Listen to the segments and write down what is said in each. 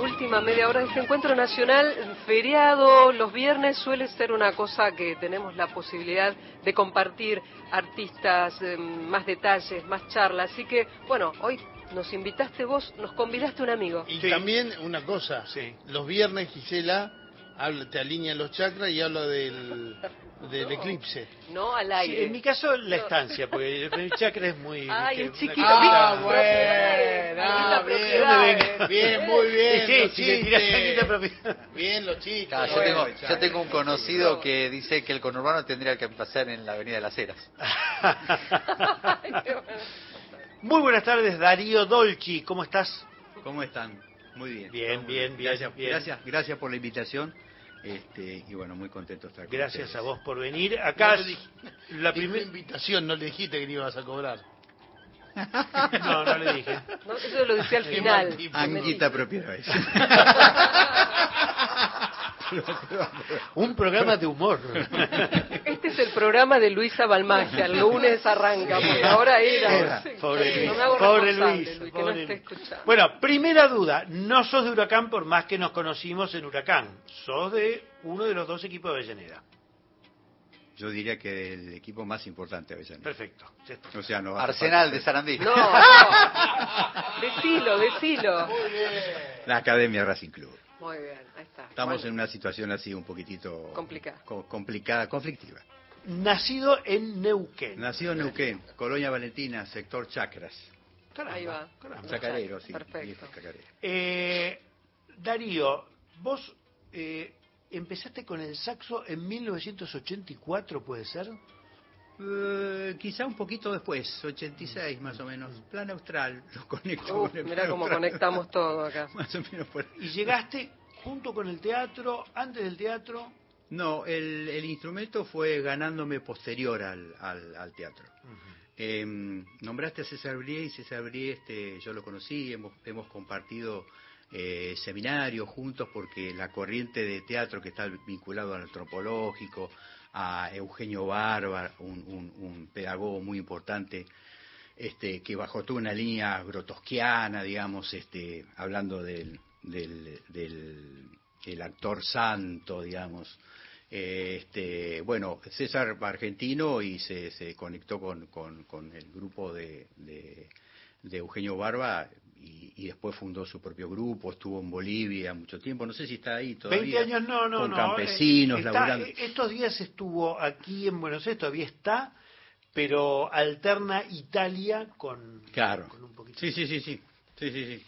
Última media hora de este encuentro nacional, feriado, los viernes suele ser una cosa que tenemos la posibilidad de compartir artistas, em, más detalles, más charlas. Así que, bueno, hoy nos invitaste vos, nos convidaste un amigo. Y Sí. también una cosa, Sí. los viernes Gisela habla, te alinea los chakras y habla del, del eclipse. No al Sí, aire. en mi caso, la estancia, porque el chakra es muy... Ay, es chiquito. Ah, bueno, ah, bien, bien, muy bien. Sí, los si le propiedad. Bien, los chistes. Claro, yo, Bueno, tengo, ya. yo tengo un conocido que dice que el conurbano tendría que empezar en la Avenida de las Heras. Muy buenas tardes, Darío Dolci, ¿cómo estás? ¿Cómo están? Muy bien. Bien, bien, bien, Gracias, bien. gracias, gracias por la invitación. Este, y bueno, muy contento de estar con Gracias ustedes. a vos por venir. Acá No le dije- la primera... invitación, no le dijiste que le ibas a cobrar. No, no le dije. No, eso lo decía al final. Anguita propiedades. Un programa de humor. Este es el programa de Luisa Balmagia, el lunes arranca, porque ahora era. Era, pobre Luis, no pobre Luis, Luis, que pobre no esté Luis. escuchando. Bueno, primera duda, no sos de Huracán por más que nos conocimos en Huracán, sos de uno de los dos equipos de Avellaneda. Yo diría que el equipo más importante de Avellaneda. Perfecto. O sea, no Arsenal de Sarandí. No, no. Decilo, decilo. La Academia Racing Club. Muy bien, ahí está. Estamos Bueno, en una situación así un poquitito... Complicada. co- complicada, conflictiva. Nacido en Neuquén. Nacido en Neuquén, Colonia Valentina, sector Chacras. Caramba, Ahí va. caramba. Chacarero, sí. Perfecto. chacarero. Eh, Darío, vos eh, empezaste con el saxo en 1984, ¿puede ser? Eh, quizá un poquito después, 86 más o menos. Plan austral, lo conecto con el mirá cómo austral. conectamos todo acá. Más o menos por Y llegaste junto con el teatro, antes del teatro. No, el, el instrumento fue ganándome posterior al, al, al teatro. Eh, nombraste a César Brie y César Brie este, yo lo conocí, hemos, hemos compartido eh, seminarios juntos porque la corriente de teatro que está vinculado al antropológico, a Eugenio Barba, un, pedagogo muy importante, este, que bajó toda una línea grotosquiana, digamos, este, hablando del, del, del- el actor santo, digamos. Este, bueno, César argentino y se, se conectó con, con- el grupo de- de Eugenio Barba y, y después fundó su propio grupo, estuvo en Bolivia mucho tiempo, no sé si está ahí todavía. 20 años, no, no, con no. campesinos, eh, está- laburando. eh, Estos días estuvo aquí en Buenos Aires, todavía está, pero alterna Italia con, Claro. con un poquito. Sí, sí, sí, sí. sí, sí, sí.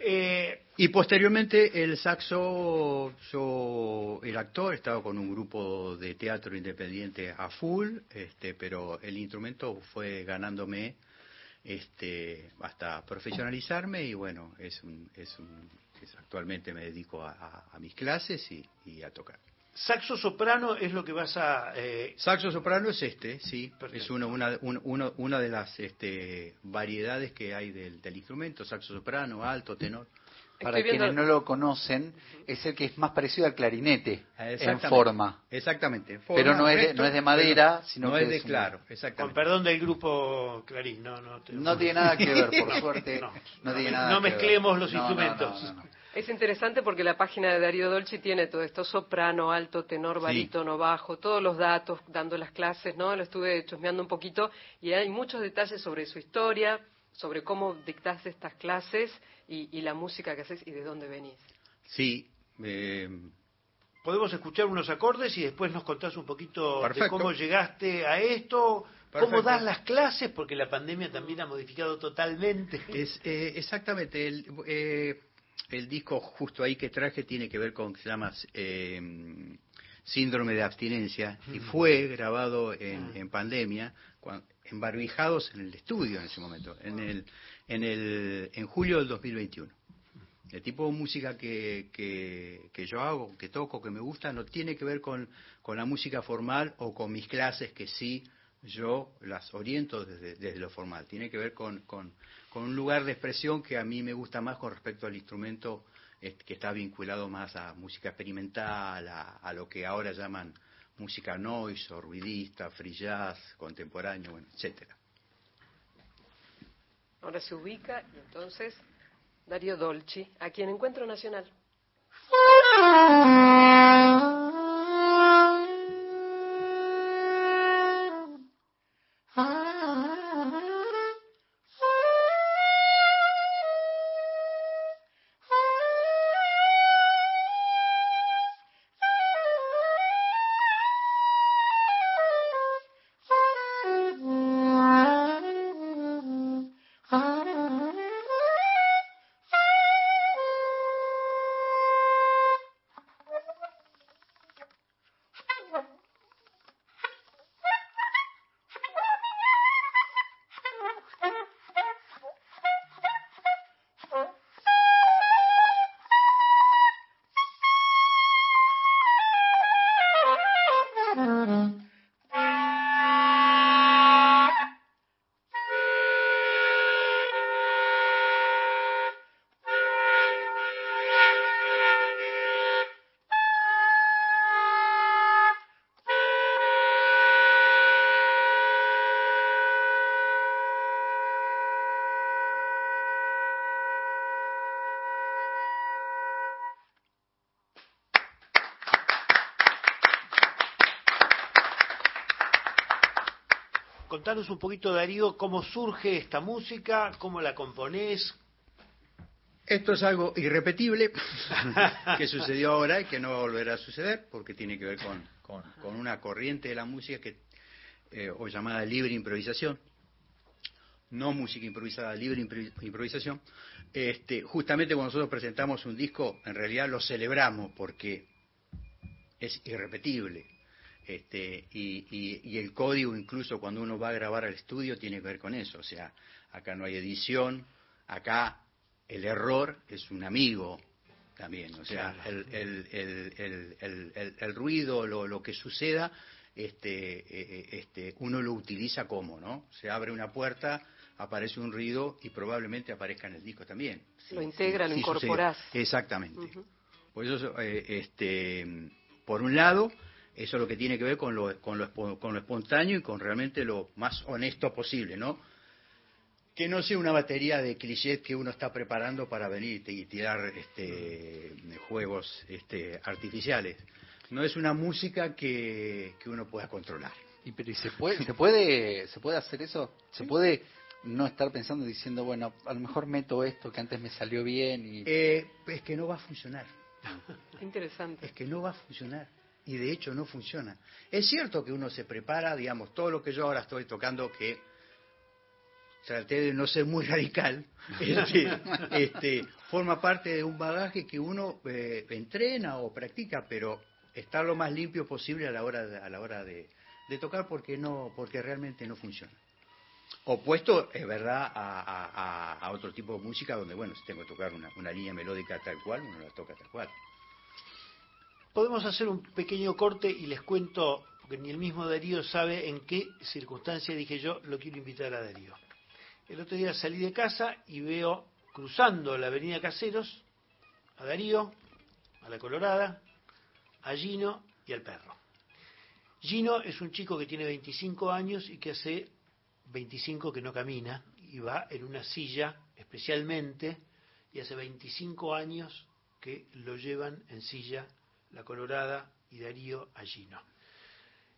Eh, Y posteriormente el saxo, yo, el actor, estaba con un grupo de teatro independiente a full, este, pero el instrumento fue ganándome este, hasta profesionalizarme y bueno, es un, es un, es- actualmente me dedico a, a- a mis clases y, y a tocar. saxo soprano es lo que vas a... eh, Saxo soprano es este, sí, Perfecto. es una, una, un- uno- una de las este, variedades que hay del, del instrumento, saxo soprano, alto, tenor. Para Estoy viendo- quienes no lo conocen, es el que es más parecido al clarinete en Exactamente. forma. Exactamente. en Pero forma, no es de- no es de madera, sino no que es de es un- claro, con exactamente. perdón del grupo Clarín, no, no. te- No tiene nada que ver, por suerte. No, No, tiene no nada que ver. mezclemos los No, no, instrumentos. no, no, no. Es interesante porque la página de Darío Dolci tiene todo esto, soprano, alto, tenor, Sí. barítono, bajo, todos los datos dando las clases, ¿no? Lo estuve chusmeando un poquito y hay muchos detalles sobre su historia, sobre cómo dictaste estas clases y, y la música que haces y de dónde venís. Sí, eh, Podemos escuchar unos acordes y después nos contás un poquito de cómo llegaste a esto, cómo das las clases, porque la pandemia también ha modificado totalmente. es eh, exactamente el, eh, el disco justo ahí que traje tiene que ver con se llama eh, síndrome de abstinencia y fue grabado en, en pandemia, embarbijados en el estudio en ese momento, en el en el en julio del 2021. El tipo de música que, que, que yo hago, que toco, que me gusta, no tiene que ver con, con la música formal o con mis clases que sí yo las oriento desde, desde lo formal. Tiene que ver con, con, con un lugar de expresión que a mí me gusta más con respecto al instrumento eh, que está vinculado más a música experimental, a, a lo que ahora llaman música noise o ruidista, free jazz, contemporáneo, bueno, etcétera. Ahora se ubica y entonces Darío Dolci, aquí en Encuentro Nacional. Contanos un poquito, Darío, cómo surge esta música, cómo la componés. Esto es algo irrepetible que sucedió ahora y que no volverá a suceder porque tiene que ver con, con- con una corriente de la música que, eh, o llamada libre improvisación, no música improvisada, libre impro- improvisación. Este, justamente cuando nosotros presentamos un disco, en realidad lo celebramos porque es irrepetible. Este, y, y- y el código, incluso cuando uno va a grabar al estudio, tiene que ver con eso. O sea, acá no hay edición, acá el error es un amigo también. O sea, el, el- el- el- el- el- el ruido, lo, lo que suceda, este, eh, eh, este, uno lo utiliza como, ¿no? Se abre una puerta, aparece un ruido y probablemente aparezca en el disco también. Lo integra, lo sucede. incorporás. Exactamente. Por eso, eh, este, por un lado, eso es lo que tiene que ver con lo, con, lo, espo- con lo espontáneo y con realmente lo más honesto posible, ¿no? Que no sea una batería de clichés que uno está preparando para venir y tirar este, juegos este, artificiales. No es una música que, que uno pueda controlar. Y pero ¿y se puede, se puede, se puede hacer eso, se puede no estar pensando y diciendo bueno a lo mejor meto esto que antes me salió bien y Eh, es que no va a funcionar. Qué Interesante. es que no va a funcionar. Y de hecho no funciona. Es cierto que uno se prepara, digamos, todo lo que yo ahora estoy tocando, que traté de no ser muy radical, este, este, forma parte de un bagaje que uno eh, entrena o practica, pero estar lo más limpio posible a la hora de, a la hora de, de tocar porque no porque realmente no funciona. Opuesto, es verdad, a, a- a- otro tipo de música donde, bueno, si tengo que tocar una, una línea melódica tal cual, uno la toca tal cual. Podemos hacer un pequeño corte y les cuento, porque ni el mismo Darío sabe en qué circunstancia dije yo, lo quiero invitar a Darío. El otro día salí de casa y veo cruzando la avenida Caseros a Darío, a la Colorada, a Gino y al perro. Gino es un chico que tiene 25 años y que hace 25 que no camina y va en una silla especialmente y hace 25 años que lo llevan en silla la Colorada y Darío a Gino.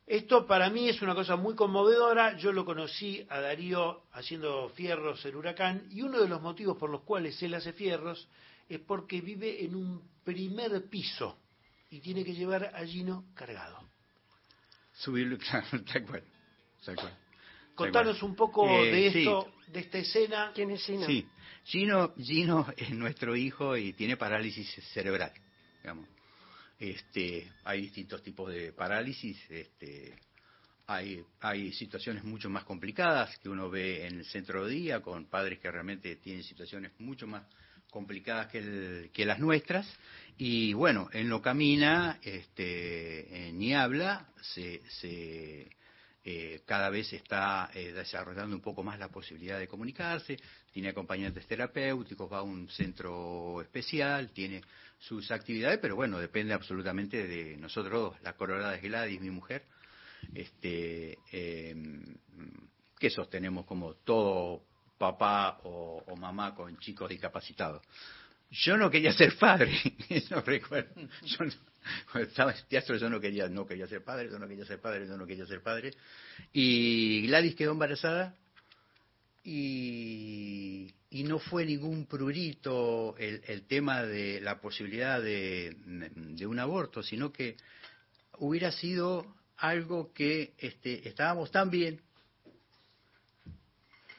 Esto para mí es una cosa muy conmovedora. Yo lo conocí a Darío haciendo fierros en Huracán y uno de los motivos por los cuales él hace fierros es porque vive en un primer piso y tiene que llevar a Gino cargado. Subirlo, claro, tal cual. Tal cual. Contanos un poco Eh, de sí. esto, de esta escena. ¿Quién es Gino? Sí, Gino, Gino es nuestro hijo y tiene parálisis cerebral, digamos. Este, hay distintos tipos de parálisis, este, hay, hay situaciones mucho más complicadas que uno ve en el centro de día con padres que realmente tienen situaciones mucho más complicadas que, el- que las nuestras. Y bueno, él no camina, este, ni habla, se, se, eh, cada vez está eh, desarrollando un poco más la posibilidad de comunicarse, tiene acompañantes terapéuticos, va a un centro especial, tiene sus actividades, pero bueno, depende absolutamente de nosotros, la Colorada es Gladys, mi mujer, este, eh, que sostenemos como todo papá o, mamá con chicos discapacitados. Yo no quería ser padre, eso recuerdo. Yo no- estaba en teatro yo no quería, no quería ser padre, yo no quería ser padre, yo no quería ser padre. Y Gladys quedó embarazada y, y no fue ningún prurito el, el tema de la posibilidad de, un aborto, sino que hubiera sido algo que este, estábamos tan bien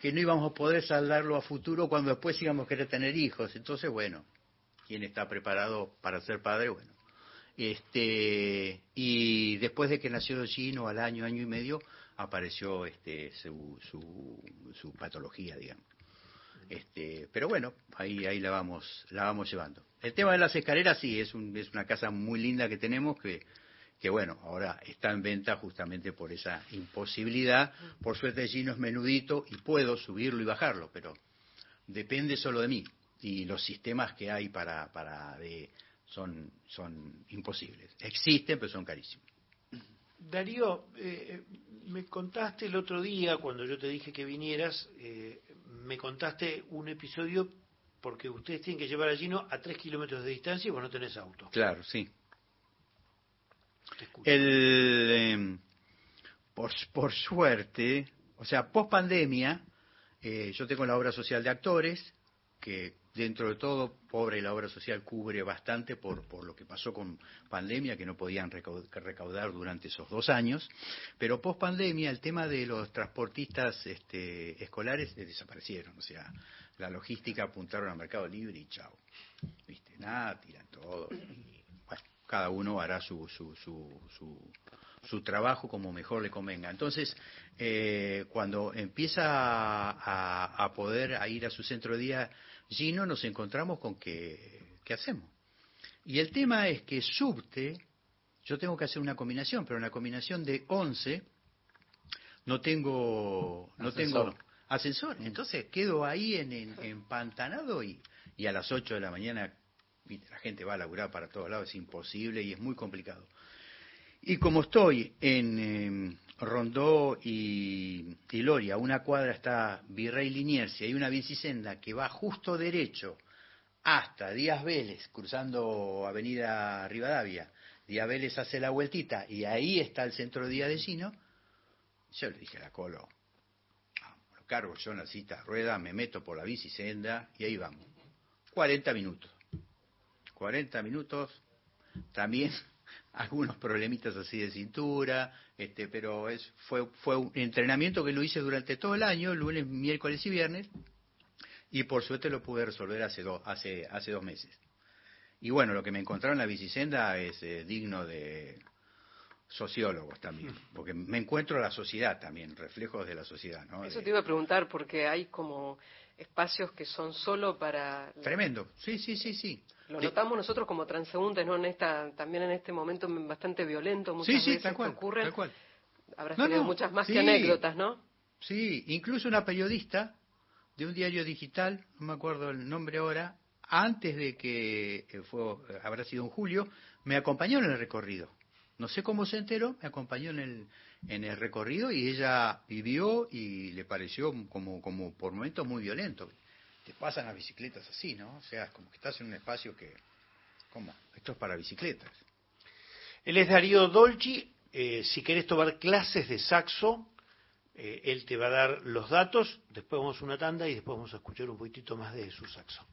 que no íbamos a poder saldarlo a futuro cuando después íbamos a querer tener hijos. Entonces, bueno, ¿quién está preparado para ser padre? Bueno. Este, y después de que nació Gino, al año, año y medio, apareció este, su, su, su patología, digamos. Este, pero bueno, ahí, ahí la vamos, la vamos llevando. El tema de las escaleras sí, es, un, es una casa muy linda que tenemos que, que bueno, ahora está en venta justamente por esa imposibilidad. Por suerte Gino es menudito y puedo subirlo y bajarlo, pero depende solo de mí. Y los sistemas que hay para, para de, son, son imposibles. Existen, pero son carísimos. Darío, eh, me contaste el otro día, cuando yo te dije que vinieras, eh, me contaste un episodio porque ustedes tienen que llevar a Gino a tres kilómetros de distancia y vos no tenés auto. Claro, sí. Te. El, eh, por, por suerte, o sea, post pandemia, eh, yo tengo la obra social de actores, que dentro de todo, pobre, la obra social cubre bastante por, por lo que pasó con pandemia, que no podían recau- recaudar durante esos dos años. Pero post pandemia, el tema de los transportistas este, escolares eh, desaparecieron. O sea, la logística apuntaron al mercado libre y chao. ¿Viste? Nada, tiran todo. Y, bueno, cada uno hará su, su, su, su, su trabajo como mejor le convenga. Entonces, eh, cuando empieza a- a poder a ir a su centro de día Gino, nos encontramos con que, ¿qué hacemos? Y el tema es que subte, yo tengo que hacer una combinación, pero una combinación de 11, no tengo, no Ascensor. tengo ascensor. Entonces quedo ahí en, en- empantanado y, y a las 8 de la mañana la gente va a laburar para todos lados, es imposible y es muy complicado. Y como estoy en eh, Rondó y, y Loria, una cuadra está Virrey Liniers y hay una bicisenda que va justo derecho hasta Díaz Vélez, cruzando Avenida Rivadavia. Díaz Vélez hace la vueltita y ahí está el centro de día de Gino. Yo le dije a la Colo, lo cargo yo en la cita rueda, me meto por la bicisenda y ahí vamos. 40 minutos. 40 minutos, también algunos problemitas así de cintura, este, pero es, fue, fue un entrenamiento que lo hice durante todo el año, lunes, miércoles y viernes, y por suerte lo pude resolver hace, do- hace, hace dos meses. Y bueno, lo que me encontraron en la bicisenda es eh, digno de sociólogos también, porque me encuentro a la sociedad también, reflejos de la sociedad. ¿no? Eso te iba a preguntar porque hay como espacios que son solo para... Tremendo, sí, sí, sí, sí. Lo notamos nosotros como transeúntes, ¿no? En esta, también en este momento bastante violento, muchas Sí, sí, veces tal cual, que ocurren. tal cual. Habrás No, tenido no, muchas más sí. que anécdotas, ¿no? Sí, incluso una periodista de un diario digital, no me acuerdo el nombre ahora, antes de que eh, fue, habrá sido en julio, me acompañó en el recorrido. No sé cómo se enteró, me acompañó en el, en el recorrido y ella vivió y le pareció como, como por momentos muy violento. Te pasan las bicicletas así, ¿no? O sea, es como que estás en un espacio que, ¿cómo? Esto es para bicicletas. Él es Darío Dolci. eh, si querés tomar clases de saxo, eh, él te va a dar los datos. Después vamos a una tanda y después vamos a escuchar un poquitito más de su saxo.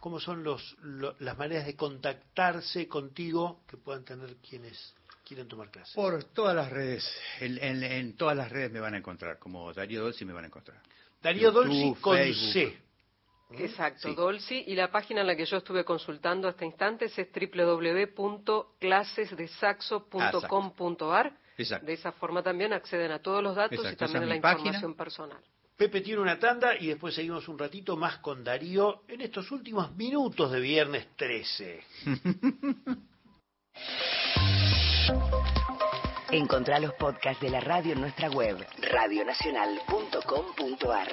¿Cómo son los, lo- las maneras de contactarse contigo que puedan tener quienes quieren tomar clases? Por todas las redes, en, en- en todas las redes me van a encontrar, como Darío Dolci me van a encontrar. Darío YouTube, Dolci con Facebook. C. Exacto, Sí. Dolci. Y la página en la que yo estuve consultando hasta instantes es www.clasesdesaxo.com.ar. Exacto. De esa forma también acceden a todos los datos Exacto, y también a la página. información personal. Pepe tiene una tanda y después seguimos un ratito más con Darío en estos últimos minutos de viernes 13. Encontrá los podcasts de la radio en nuestra web, radionacional.com.ar.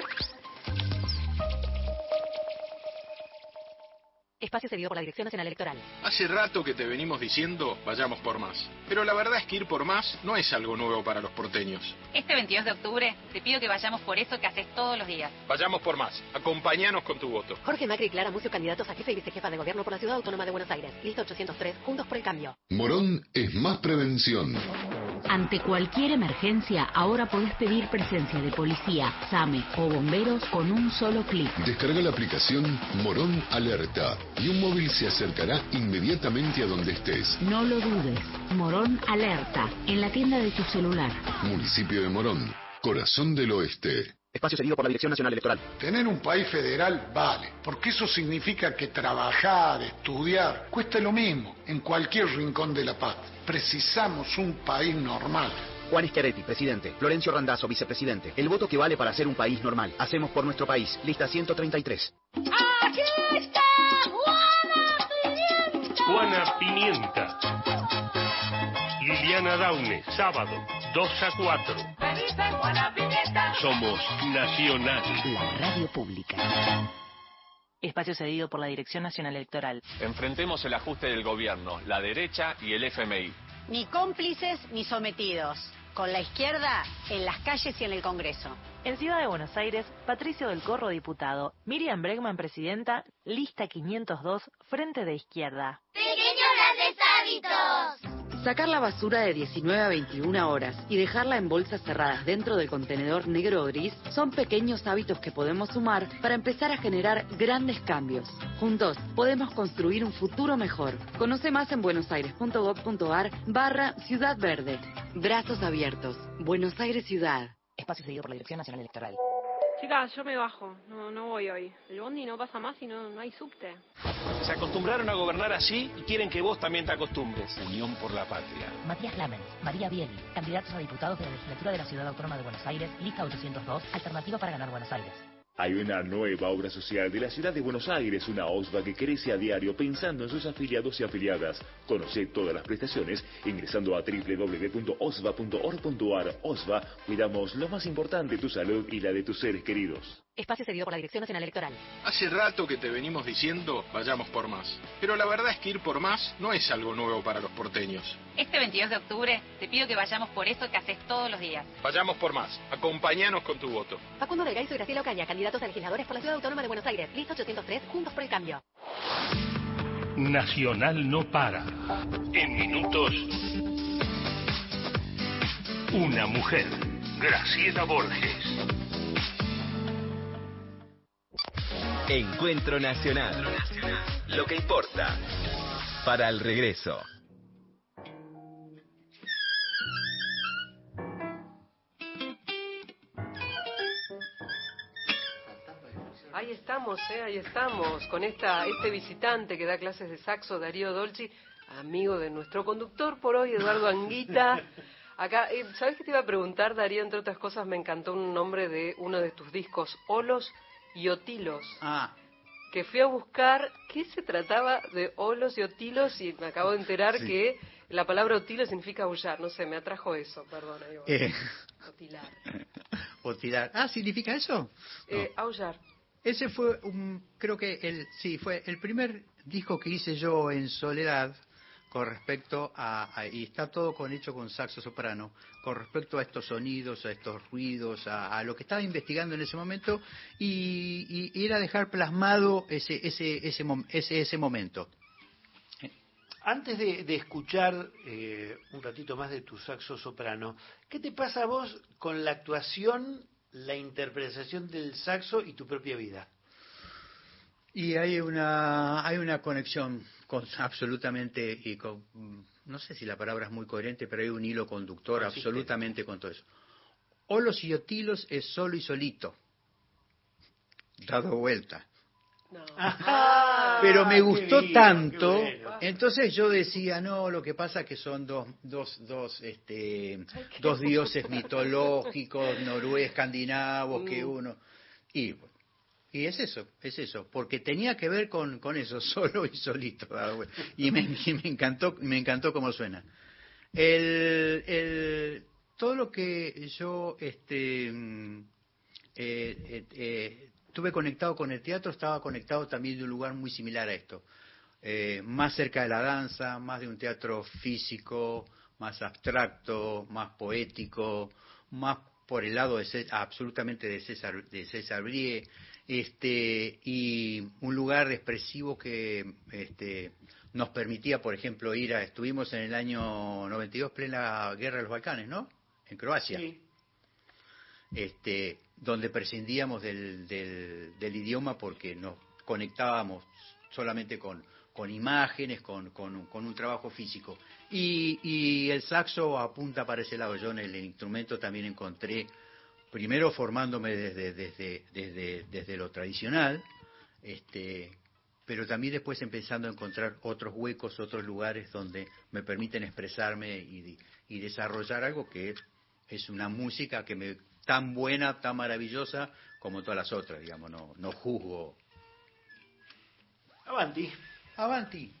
Espacio cedido por la Dirección Nacional Electoral. Hace rato que te venimos diciendo, vayamos por más. Pero la verdad es que ir por más no es algo nuevo para los porteños. Este 22 de octubre te pido que vayamos por eso que haces todos los días. Vayamos por más. Acompáñanos con tu voto. Jorge Macri y Clara Mucio, candidatos a jefe y vicejefa de gobierno por la Ciudad Autónoma de Buenos Aires. Lista 803, Juntos por el Cambio. Morón es más prevención. Ante cualquier emergencia, ahora podés pedir presencia de policía, SAME o bomberos con un solo clic. Descarga la aplicación Morón Alerta y un móvil se acercará inmediatamente a donde estés. No lo dudes. Morón Alerta, en la tienda de tu celular. Municipio de Morón, corazón del oeste. Espacio cedido por la Dirección Nacional Electoral. Tener un país federal vale, porque eso significa que trabajar, estudiar, cuesta lo mismo en cualquier rincón de la paz. Precisamos un país normal. Juan Schiaretti, presidente. Florencio Randazzo, vicepresidente. El voto que vale para ser un país normal. Hacemos por nuestro país. Lista 133. ¡Aquí está Juana Pimienta! Juana Pimienta. Liliana Daune, sábado, 2 a 4. Juana Pimienta! Somos Nacional. La radio pública. Espacio cedido por la Dirección Nacional Electoral. Enfrentemos el ajuste del gobierno, la derecha y el FMI. Ni cómplices ni sometidos. Con la izquierda en las calles y en el Congreso. En Ciudad de Buenos Aires, Patricio del Corro, diputado. Miriam Bregman, presidenta. Lista 502, Frente de Izquierda. ¡Pequeños grandes hábitos! Sacar la basura de 19 a 21 horas y dejarla en bolsas cerradas dentro del contenedor negro o gris son pequeños hábitos que podemos sumar para empezar a generar grandes cambios. Juntos podemos construir un futuro mejor. Conoce más en buenosaires.gov.ar barra Ciudad Verde. Brazos abiertos. Buenos Aires Ciudad. Espacio seguido por la Dirección Nacional Electoral. Chicas, yo me bajo, no, no voy hoy. El bondi no pasa más y no, no hay subte. Se acostumbraron a gobernar así y quieren que vos también te acostumbres. Unión por la Patria. Matías Lamens, María Bieli, candidatos a diputados de la legislatura de la Ciudad Autónoma de Buenos Aires, lista 802, alternativa para ganar Buenos Aires. Hay una nueva obra social de la ciudad de Buenos Aires, una OSVA que crece a diario pensando en sus afiliados y afiliadas. Conoce todas las prestaciones ingresando a www.osva.org.ar. OSVA, cuidamos lo más importante, tu salud y la de tus seres queridos. Espacio cedido por la Dirección Nacional Electoral. Hace rato que te venimos diciendo, vayamos por más. Pero la verdad es que ir por más no es algo nuevo para los porteños. Este 22 de octubre te pido que vayamos por eso que haces todos los días. Vayamos por más. Acompáñanos con tu voto. Facundo Delgaizo y Graciela Ocaña, candidatos a legisladores por la Ciudad Autónoma de Buenos Aires. Lista 803, Juntos por el Cambio. Nacional no para. En minutos. Una mujer. Graciela Borges. Encuentro Nacional. Lo que importa. Para el regreso. Ahí estamos, eh, ahí estamos, con esta, este visitante que da clases de saxo, Darío Dolci, amigo de nuestro conductor por hoy, Eduardo Anguita. Acá, eh, ¿sabes qué te iba a preguntar, Darío? Entre otras cosas, me encantó un nombre de uno de tus discos, Olos y Otilos. Ah. Que fui a buscar qué se trataba de Olos y Otilos y me acabo de enterar Sí. que la palabra Otilo significa aullar. No sé, me atrajo eso, perdón. ahí va. Eh. Otilar. O tirar. Ah, ¿significa eso? Eh, aullar. Ese fue un, creo que el, sí, fue el primer disco que hice yo en soledad con respecto a, y está todo con hecho con saxo soprano, con respecto a estos sonidos, a estos ruidos, a, lo que estaba investigando en ese momento y, y- era dejar plasmado ese, ese, ese, ese, ese momento. Antes de, de escuchar eh, un ratito más de tu saxo soprano, ¿qué te pasa a vos con la actuación, la interpretación del saxo y tu propia vida? Y hay una, hay una conexión con, absolutamente, y con, no sé si la palabra es muy coherente, pero hay un hilo conductor absolutamente con todo eso. Olos y Otilos es solo y solito, dado vuelta. Ah, Pero me qué gustó bien, tanto, entonces yo decía, no, lo que pasa que son dos, dos, dos, este, dos dioses mitológicos, noruegos, escandinavos, que Mm. uno... Y, y es eso, es eso, porque tenía que ver con, con eso, solo y solito. vuelta. Y me, y me encantó, me encantó cómo suena. El, el, todo lo que yo este, mm, eh, eh, eh, conectado con el teatro, estaba conectado también de un lugar muy similar a esto. Eh, más cerca de la danza, más de un teatro físico, más abstracto, más poético, más por el lado de absolutamente de César, de César Brie, este, y un lugar expresivo que este, nos permitía, por ejemplo, ir a, estuvimos en el año 92, plena guerra de los Balcanes, ¿no? En Croacia. Este, donde prescindíamos del, del, del idioma porque nos conectábamos solamente con, con imágenes, con, con, con un trabajo físico. Y, y el saxo apunta para ese lado. Yo en el instrumento también encontré, primero formándome desde, desde, desde, desde lo tradicional, este, pero también después empezando a encontrar otros huecos, otros lugares donde me permiten expresarme y, y desarrollar algo que es una música que me tan buena, tan maravillosa como todas las otras, digamos, no, no juzgo. Avanti. Avanti.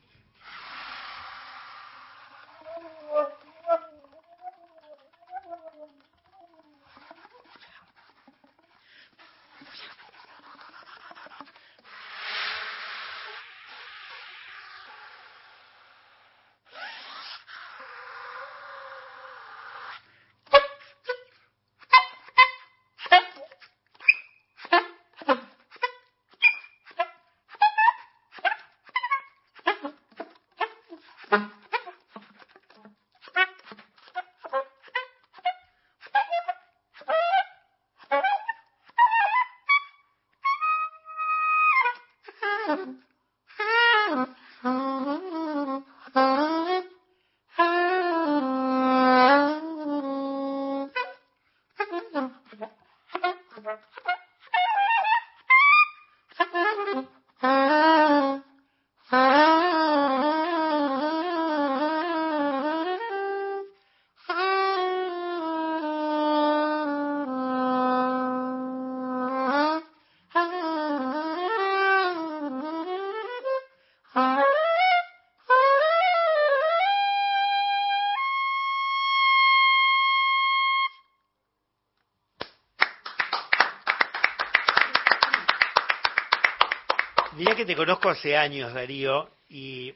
Mirá que te conozco hace años, Darío, y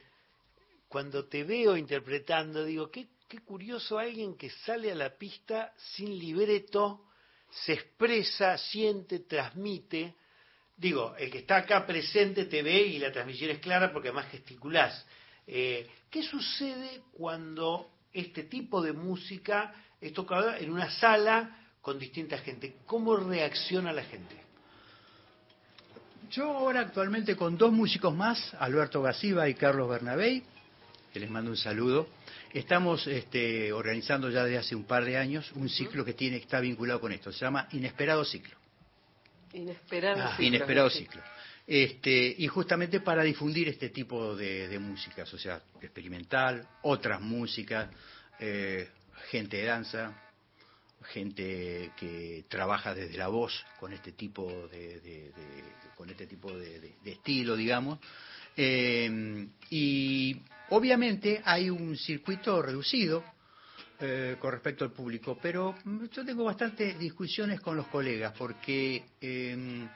cuando te veo interpretando, digo, qué, qué curioso alguien que sale a la pista sin libreto, se expresa, siente, transmite. Digo, el que está acá presente te ve y la transmisión es clara porque además gesticulás. Eh, ¿Qué sucede cuando este tipo de música es tocada en una sala con distinta gente? ¿Cómo reacciona la gente? Yo ahora actualmente con dos músicos más, Alberto Gasiva y Carlos Bernabé, que les mando un saludo, estamos este, organizando ya desde hace un par de años un ciclo que tiene está vinculado con esto, se llama Inesperado Ciclo. Inesperado ciclo. Ah, Inesperado Ciclo. Este, y justamente para difundir este tipo de, de músicas, o sea, experimental, otras músicas, eh, gente de danza, gente que trabaja desde la voz con este tipo de, con este tipo de, estilo, digamos. Eh, y obviamente hay un circuito reducido eh, con respecto al público, pero yo tengo bastantes discusiones con los colegas porque eh,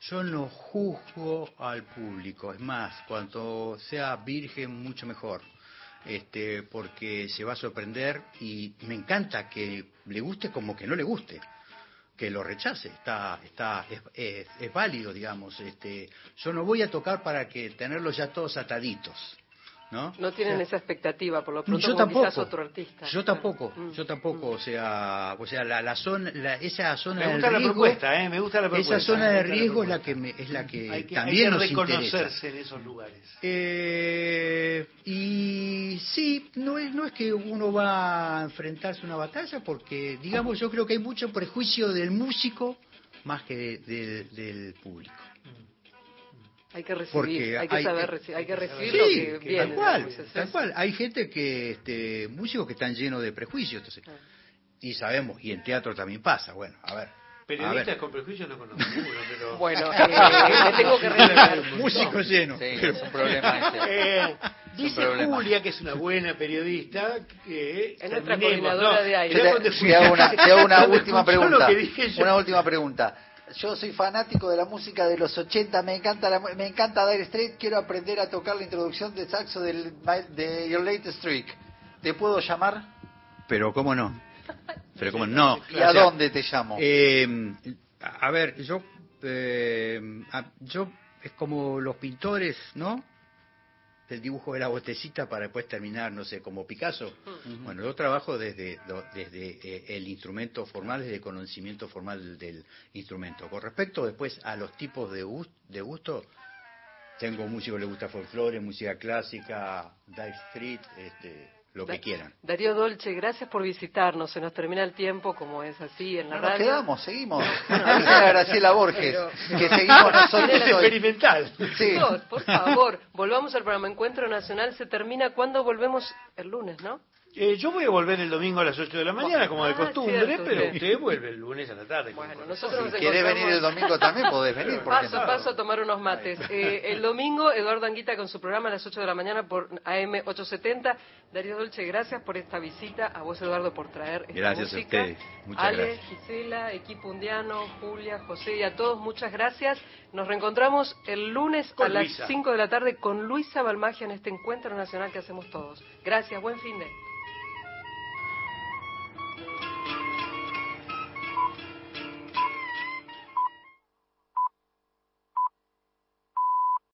yo no juzgo al público, es más, cuanto sea virgen mucho mejor este, porque se va a sorprender y me encanta que le guste como que no le guste, que lo rechace, está, está, es, es- es válido, digamos. Este, yo no voy a tocar para que tenerlos ya todos ataditos, ¿no? No tienen O sea, esa expectativa, por lo pronto, yo como quizás tampoco. otro artista. Yo tampoco, yo tampoco, o sea, o sea, la, la zona, la- esa zona Me de gusta la riesgo, propuesta, ¿eh? Me gusta la propuesta. esa zona de la riesgo es la que me, es la que, Hay que, también hay que nos interesa. reconocerse en esos lugares. Eh, y sí, no es, no es que uno va a enfrentarse a una batalla, porque, digamos, yo creo que hay mucho prejuicio del músico más que de- de- del público. Hay que recibir, Porque hay que saber recibir, hay que recibir Sí, lo que que viene. tal cual, digamos, tal cual. Hay gente que, este, músicos que están llenos de prejuicios, entonces, y sabemos, y en teatro también pasa, bueno, a ver. a Periodistas ver. con prejuicios no conozco ninguno, pero... Bueno, eh, me tengo que revelar. Músico lleno. Sí, es un problema ese. Eh, dice problema. Julia, que es una buena periodista, que Es nuestra coordinadora ¿no? de aire. Te, dónde te fui. hago una, te hago una ¿Dónde última pregunta. Una última pregunta. Yo soy fanático de la música de los 80, me encanta la, me encanta Dire Straits, quiero aprender a tocar la introducción de saxo del, de Your Latest Trick. ¿Te puedo llamar? Pero cómo no. Pero cómo no. ¿Y a dónde te llamo? Eh, a ver, yo, eh, yo es como los pintores, ¿no? Del dibujo de la botecita para después terminar, no sé, como Picasso. Bueno, yo trabajo desde, desde eh, el instrumento formal, desde el conocimiento formal del instrumento. Con respecto después a los tipos de, de gusto, tengo músicos que les gusta folclore, música clásica, Dire Street, este, lo que quieran. Darío Dolce, gracias por visitarnos. Se nos termina el tiempo, como es así en la No nos radio. quedamos, seguimos. A Graciela Borges, que seguimos nosotros Es hoy. experimental. Sí. Chicos, por favor, volvamos al programa Encuentro Nacional. Se termina cuando volvemos el lunes, ¿no? Eh, yo voy a volver el domingo a las 8 de la mañana, como de Ah, costumbre, cierto, pero usted. usted vuelve el lunes a la tarde. Bueno, nosotros nos Si encontramos- venir el domingo también podés venir. ¿por qué Paso no? a paso a tomar unos mates. Eh, el domingo, Eduardo Anguita con su programa a las 8 de la mañana por AM 870. Darío Dolce, gracias por esta visita. A vos, Eduardo, por traer esta Gracias a ustedes. Muchas Ale, gracias. Gisela, equipo Undiano, Julia, José y a todos, muchas gracias. Nos reencontramos el lunes Con a las Luisa. 5 de la tarde con Luisa Balmagia en este encuentro nacional que hacemos todos. Gracias, buen fin de.